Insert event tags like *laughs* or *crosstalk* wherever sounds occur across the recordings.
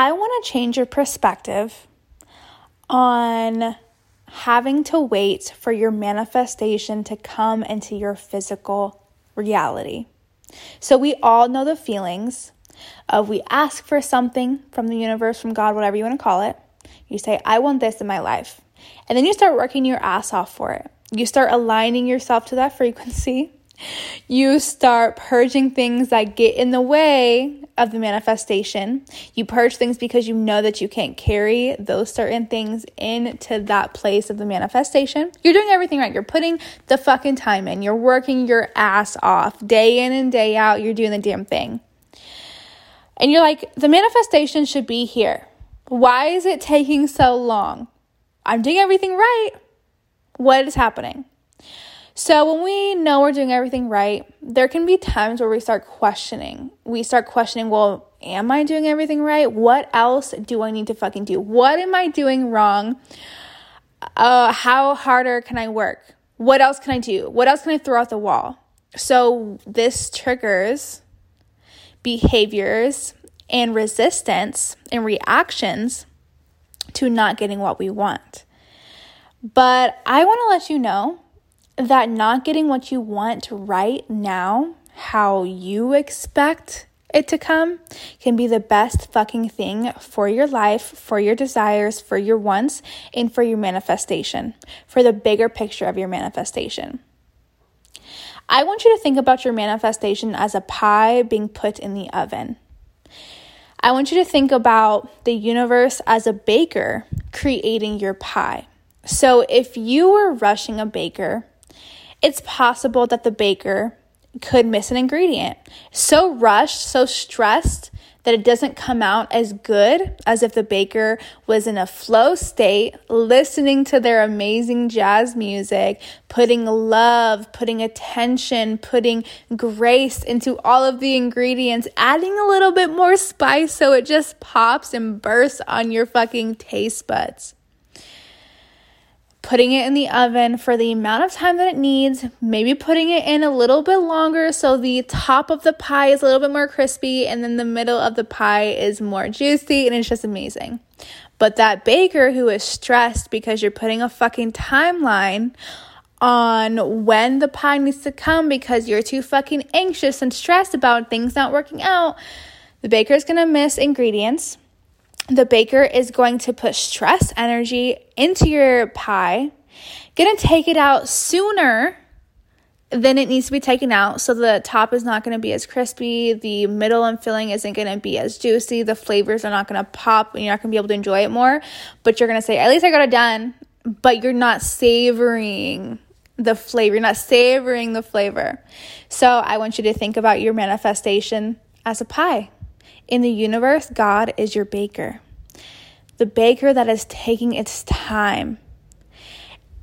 I want to change your perspective on having to wait for your manifestation to come into your physical reality. So, we all know the feelings of we ask for something from the universe, from God, whatever you want to call it. You say, I want this in my life. And then you start working your ass off for it. You start aligning yourself to that frequency. *laughs* You start purging things that get in the way of the manifestation. You purge things because you know that you can't carry those certain things into that place of the manifestation. You're doing everything right. You're putting the fucking time in. You're working your ass off day in and day out. You're doing the damn thing. And you're like, the manifestation should be here. Why is it taking so long? I'm doing everything right. What is happening? So, when we know we're doing everything right, there can be times where we start questioning. We start questioning, well, am I doing everything right? What else do I need to fucking do? What am I doing wrong? Uh, how harder can I work? What else can I do? What else can I throw out the wall? So, this triggers behaviors and resistance and reactions to not getting what we want. But I want to let you know that not getting what you want right now, how you expect it to come, can be the best fucking thing for your life, for your desires, for your wants, and for your manifestation, for the bigger picture of your manifestation. I want you to think about your manifestation as a pie being put in the oven. I want you to think about the universe as a baker creating your pie. So if you were rushing a baker it's possible that the baker could miss an ingredient. So rushed, so stressed that it doesn't come out as good as if the baker was in a flow state, listening to their amazing jazz music, putting love, putting attention, putting grace into all of the ingredients, adding a little bit more spice so it just pops and bursts on your fucking taste buds putting it in the oven for the amount of time that it needs, maybe putting it in a little bit longer so the top of the pie is a little bit more crispy and then the middle of the pie is more juicy and it's just amazing. But that baker who is stressed because you're putting a fucking timeline on when the pie needs to come because you're too fucking anxious and stressed about things not working out, the baker is gonna miss ingredients the baker is going to put stress energy into your pie, gonna take it out sooner than it needs to be taken out. So the top is not to be as crispy. The middle and filling isn't to be as juicy. The flavors are not to pop and you're not to be able to enjoy it more. But you're to say, at least I got it done. But you're not savoring the flavor. You're not savoring the flavor. So I want you to think about your manifestation as a pie. In the universe, God is your baker, the baker that is taking its time.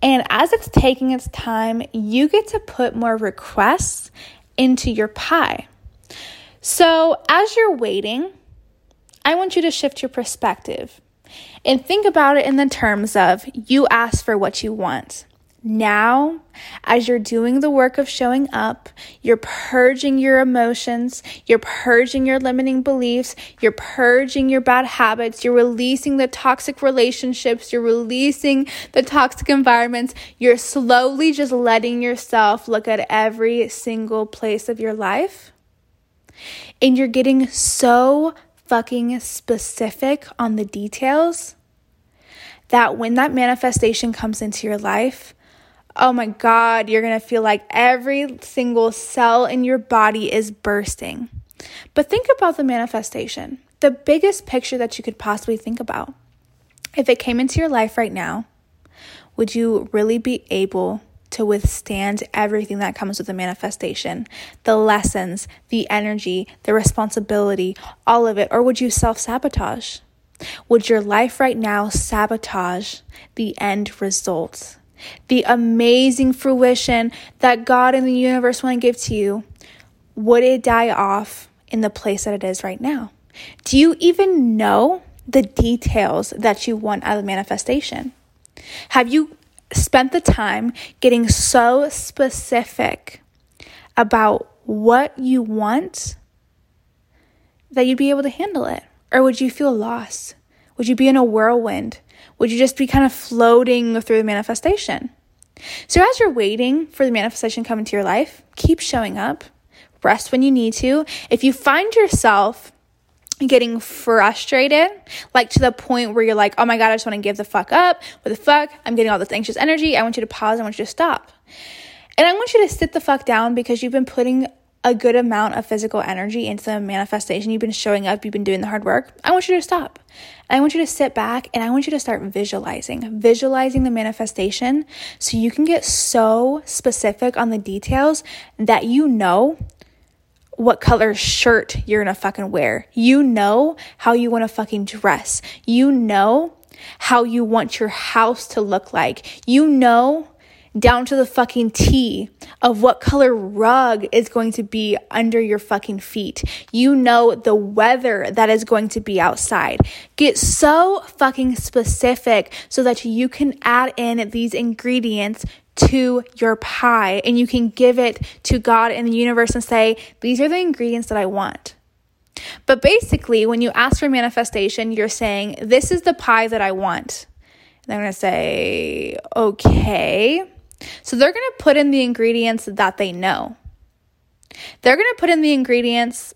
And as it's taking its time, you get to put more requests into your pie. So as you're waiting, I want you to shift your perspective and think about it in the terms of you ask for what you want. Now, as you're doing the work of showing up, you're purging your emotions, you're purging your limiting beliefs, you're purging your bad habits, you're releasing the toxic relationships, you're releasing the toxic environments, you're slowly just letting yourself look at every single place of your life. And you're getting so fucking specific on the details that when that manifestation comes into your life, oh my God, you're going to feel like every single cell in your body is bursting. But think about the manifestation, the biggest picture that you could possibly think about. If it came into your life right now, would you really be able to withstand everything that comes with the manifestation the lessons, the energy, the responsibility, all of it? Or would you self sabotage? Would your life right now sabotage the end result? The amazing fruition that God and the universe want to give to you, would it die off in the place that it is right now? Do you even know the details that you want out of manifestation? Have you spent the time getting so specific about what you want that you'd be able to handle it? Or would you feel lost? Would you be in a whirlwind? Would you just be kind of floating through the manifestation? So, as you're waiting for the manifestation to come into your life, keep showing up, rest when you need to. If you find yourself getting frustrated, like to the point where you're like, oh my God, I just want to give the fuck up. What the fuck? I'm getting all this anxious energy. I want you to pause. I want you to stop. And I want you to sit the fuck down because you've been putting a good amount of physical energy into the manifestation. You've been showing up, you've been doing the hard work. I want you to stop. I want you to sit back and I want you to start visualizing, visualizing the manifestation so you can get so specific on the details that you know what color shirt you're gonna fucking wear. You know how you wanna fucking dress. You know how you want your house to look like. You know down to the fucking T of what color rug is going to be under your fucking feet. You know the weather that is going to be outside. Get so fucking specific so that you can add in these ingredients to your pie and you can give it to God and the universe and say, These are the ingredients that I want. But basically, when you ask for manifestation, you're saying, This is the pie that I want. And they're going to say, Okay. So they're going to put in the ingredients that they know. They're going to put in the ingredients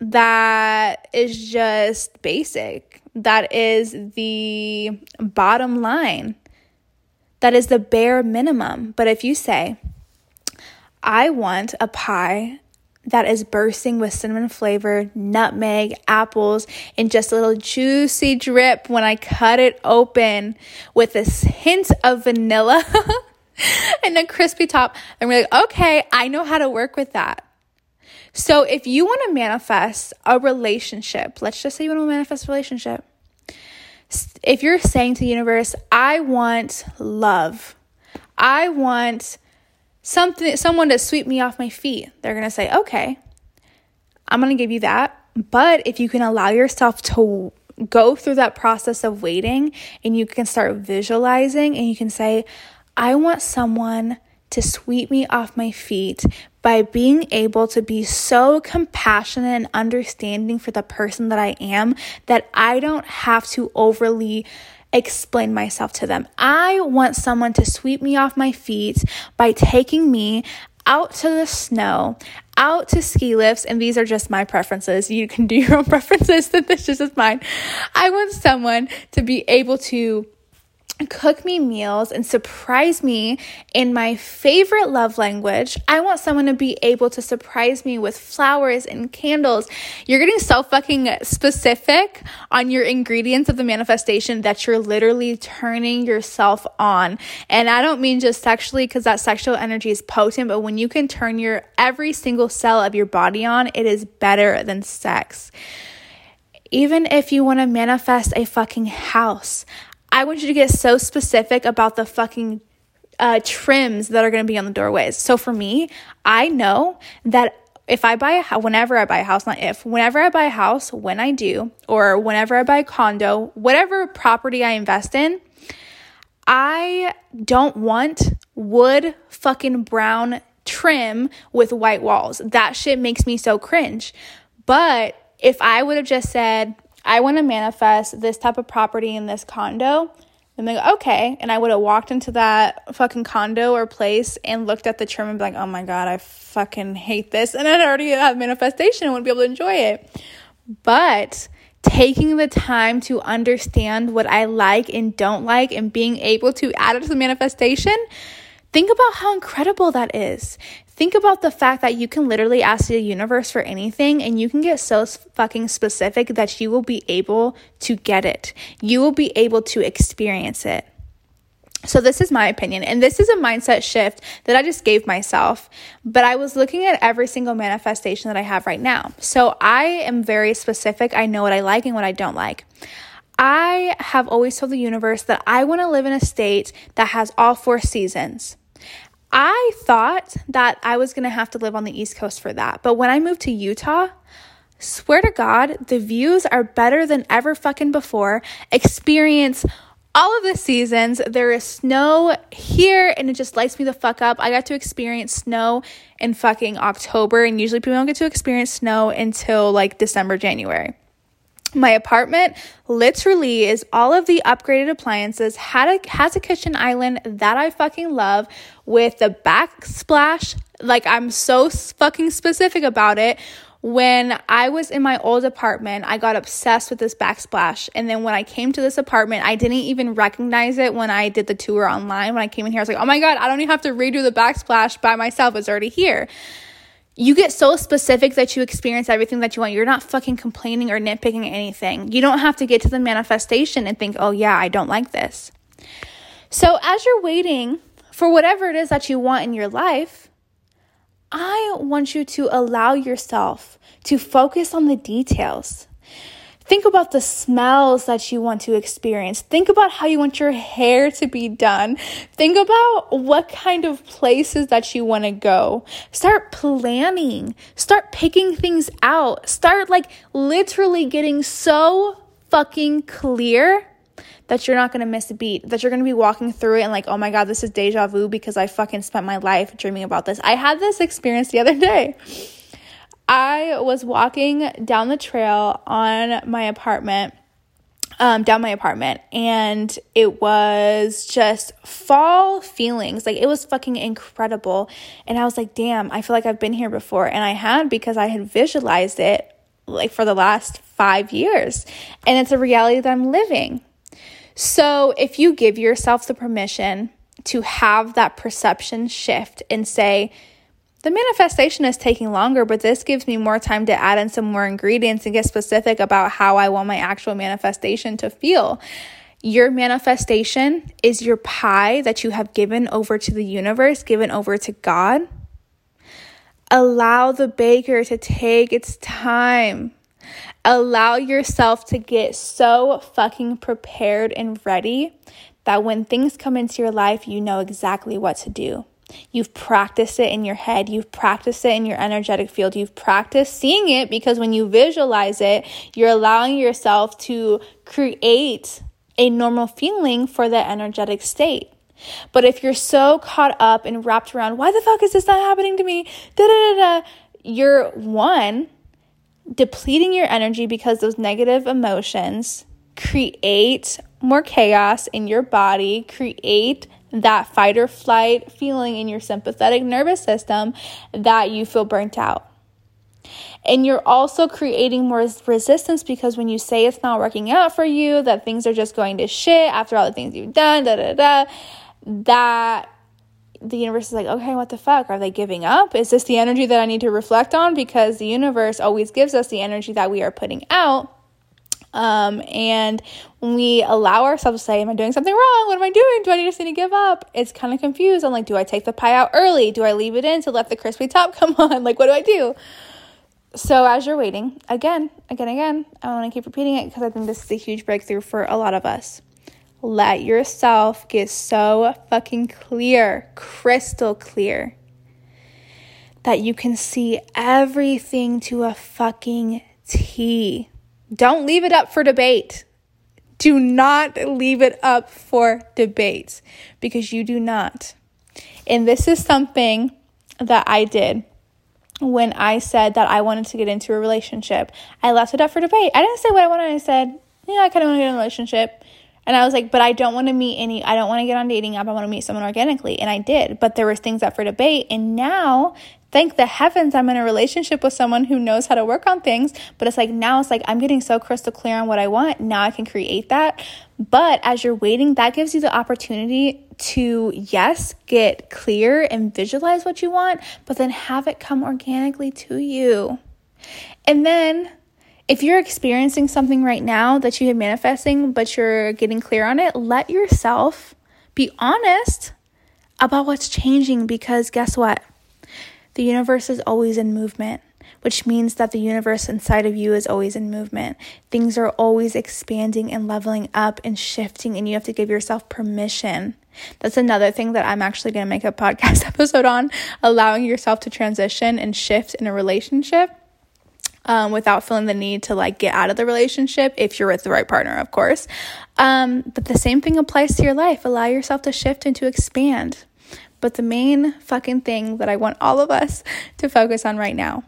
that is just basic, that is the bottom line, that is the bare minimum. But if you say, I want a pie that is bursting with cinnamon flavor, nutmeg, apples, and just a little juicy drip when I cut it open with a hint of vanilla. *laughs* *laughs* and a crispy top. And we're like, okay, I know how to work with that. So if you want to manifest a relationship, let's just say you want to manifest a relationship. If you're saying to the universe, I want love, I want something, someone to sweep me off my feet, they're going to say, okay, I'm going to give you that. But if you can allow yourself to go through that process of waiting and you can start visualizing and you can say, I want someone to sweep me off my feet by being able to be so compassionate and understanding for the person that I am that I don't have to overly explain myself to them. I want someone to sweep me off my feet by taking me out to the snow, out to ski lifts, and these are just my preferences. You can do your own *laughs* preferences, that this is just mine. I want someone to be able to cook me meals and surprise me in my favorite love language. I want someone to be able to surprise me with flowers and candles. You're getting so fucking specific on your ingredients of the manifestation that you're literally turning yourself on. And I don't mean just sexually because that sexual energy is potent, but when you can turn your every single cell of your body on, it is better than sex even if you want to manifest a fucking house. I want you to get so specific about the fucking uh, trims that are going to be on the doorways. So for me, I know that if I buy a house, whenever I buy a house, not if, whenever I buy a house, when I do, or whenever I buy a condo, whatever property I invest in, I don't want wood fucking brown trim with white walls. That shit makes me so cringe. But if I would have just said, I want to manifest this type of property in this condo. And they go, okay. And I would have walked into that fucking condo or place and looked at the trim and be like, oh my God, I fucking hate this. And I'd already have manifestation and wouldn't be able to enjoy it. But taking the time to understand what I like and don't like and being able to add it to the manifestation, think about how incredible that is. Think about the fact that you can literally ask the universe for anything and you can get so fucking specific that you will be able to get it. You will be able to experience it. So, this is my opinion, and this is a mindset shift that I just gave myself. But I was looking at every single manifestation that I have right now. So, I am very specific. I know what I like and what I don't like. I have always told the universe that I want to live in a state that has all four seasons. I thought that I was going to have to live on the East Coast for that. But when I moved to Utah, swear to God, the views are better than ever fucking before. Experience all of the seasons. There is snow here and it just lights me the fuck up. I got to experience snow in fucking October, and usually people don't get to experience snow until like December, January. My apartment literally is all of the upgraded appliances, had a, has a kitchen island that I fucking love with the backsplash. Like, I'm so fucking specific about it. When I was in my old apartment, I got obsessed with this backsplash. And then when I came to this apartment, I didn't even recognize it when I did the tour online. When I came in here, I was like, oh my God, I don't even have to redo the backsplash by myself. It's already here you get so specific that you experience everything that you want. You're not fucking complaining or nitpicking anything. You don't have to get to the manifestation and think, oh, yeah, I don't like this. So, as you're waiting for whatever it is that you want in your life, I want you to allow yourself to focus on the details. Think about the smells that you want to experience. Think about how you want your hair to be done. Think about what kind of places that you want to go. Start planning. Start picking things out. Start like literally getting so fucking clear that you're not to miss a beat, that you're to be walking through it and like, oh my God, this is deja vu because I fucking spent my life dreaming about this. I had this experience the other day. I was walking down the trail on my apartment, um, down my apartment, and it was just fall feelings. Like it was fucking incredible. And I was like, damn, I feel like I've been here before. And I had because I had visualized it like for the last five years. And it's a reality that I'm living. So if you give yourself the permission to have that perception shift and say, the manifestation is taking longer, but this gives me more time to add in some more ingredients and get specific about how I want my actual manifestation to feel. Your manifestation is your pie that you have given over to the universe, given over to God. Allow the baker to take its time. Allow yourself to get so fucking prepared and ready that when things come into your life, you know exactly what to do. You've practiced it in your head. You've practiced it in your energetic field. You've practiced seeing it because when you visualize it, you're allowing yourself to create a normal feeling for the energetic state. But if you're so caught up and wrapped around, why the fuck is this not happening to me? Da da da da. You're one, depleting your energy because those negative emotions create more chaos in your body, create that fight or flight feeling in your sympathetic nervous system that you feel burnt out. And you're also creating more resistance because when you say it's not working out for you, that things are just going to shit after all the things you've done, da da da, that the universe is like, okay, what the fuck? Are they giving up? Is this the energy that I need to reflect on? Because the universe always gives us the energy that we are putting out. Um, and when we allow ourselves to say, Am I doing something wrong? What am I doing? Do I need to give up? It's kind of confused. I'm like, Do I take the pie out early? Do I leave it in to let the crispy top *laughs* come on? Like, what do I do? So, as you're waiting, again, again, again, I want to keep repeating it because I think this is a huge breakthrough for a lot of us. Let yourself get so fucking clear, crystal clear, that you can see everything to a fucking T don't leave it up for debate. Do not leave it up for debate because you do not. And this is something that I did when I said that I wanted to get into a relationship. I left it up for debate. I didn't say what I wanted. I said, yeah, I kind of want to get in a relationship. And I was like, but I don't want to meet any, I don't want to get on dating app. I want to meet someone organically. And I did, but there was things up for debate. And now thank the heavens I'm in a relationship with someone who knows how to work on things. But it's like now it's like I'm getting so crystal clear on what I want. Now I can create that. But as you're waiting, that gives you the opportunity to, yes, get clear and visualize what you want, but then have it come organically to you. And then if you're experiencing something right now that you have manifesting, but you're getting clear on it, let yourself be honest about what's changing because guess what? The universe is always in movement, which means that the universe inside of you is always in movement. Things are always expanding and leveling up and shifting, and you have to give yourself permission. That's another thing that I'm actually going to make a podcast *laughs* episode on allowing yourself to transition and shift in a relationship. Um, without feeling the need to like get out of the relationship if you're with the right partner, of course. Um, but the same thing applies to your life. Allow yourself to shift and to expand. But the main fucking thing that I want all of us to focus on right now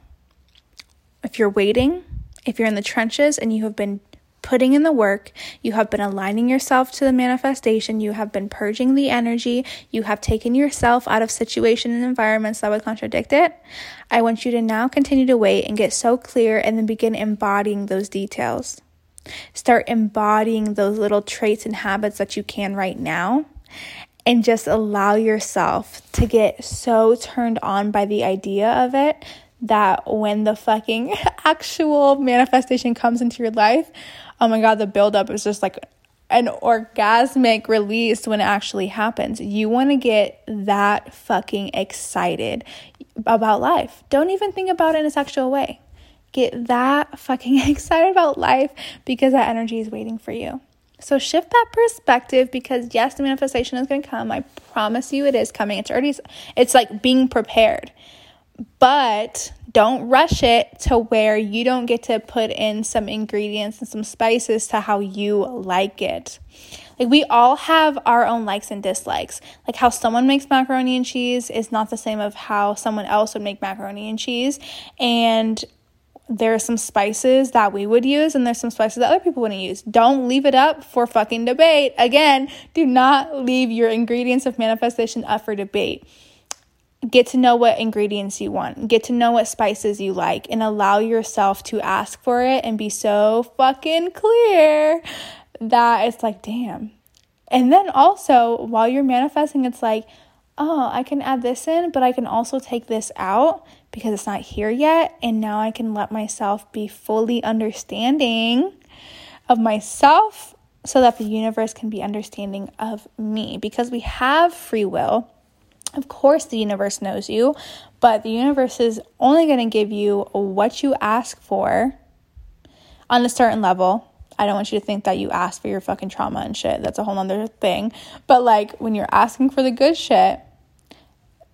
if you're waiting, if you're in the trenches and you have been putting in the work, you have been aligning yourself to the manifestation, you have been purging the energy, you have taken yourself out of situations and environments that would contradict it. I want you to now continue to wait and get so clear and then begin embodying those details. Start embodying those little traits and habits that you can right now and just allow yourself to get so turned on by the idea of it that when the fucking *laughs* actual manifestation comes into your life, oh my God, the buildup is just like an orgasmic release when it actually happens. You want to get that fucking excited about life. Don't even think about it in a sexual way. Get that fucking *laughs* excited about life because that energy is waiting for you. So shift that perspective because yes, the manifestation is going to come. I promise you it is coming. It's already it's like being prepared. But don't rush it to where you don't get to put in some ingredients and some spices to how you like it. Like we all have our own likes and dislikes. Like how someone makes macaroni and cheese is not the same of how someone else would make macaroni and cheese. And there are some spices that we would use and there's some spices that other people wouldn't use. Don't leave it up for fucking debate. Again, do not leave your ingredients of manifestation up for debate. Get to know what ingredients you want. Get to know what spices you like and allow yourself to ask for it and be so fucking clear that it's like, damn. And then also, while you're manifesting, it's like, oh, I can add this in, but I can also take this out because it's not here yet. And now I can let myself be fully understanding of myself so that the universe can be understanding of me because we have free will. Of course, the universe knows you, but the universe is only going to give you what you ask for on a certain level. I don't want you to think that you ask for your fucking trauma and shit. That's a whole other thing. But like when you're asking for the good shit,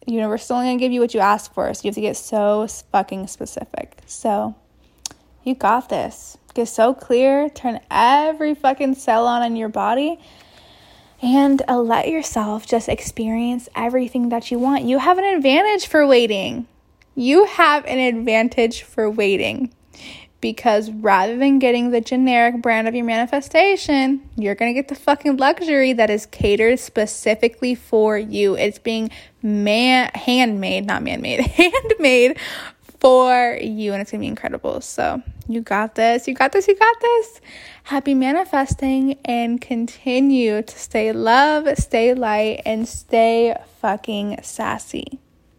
the universe is only gonna give you what you ask for. So you have to get so fucking specific. So you got this. Get so clear, turn every fucking cell on in your body, and uh, let yourself just experience everything that you want. You have an advantage for waiting. You have an advantage for waiting because rather than getting the generic brand of your manifestation, you're to get the fucking luxury that is catered specifically for you. It's being man handmade, not man-made, *laughs* handmade for you and it's to be incredible. So, you got this. You got this. You got this. Happy manifesting and continue to stay love, stay light and stay fucking sassy.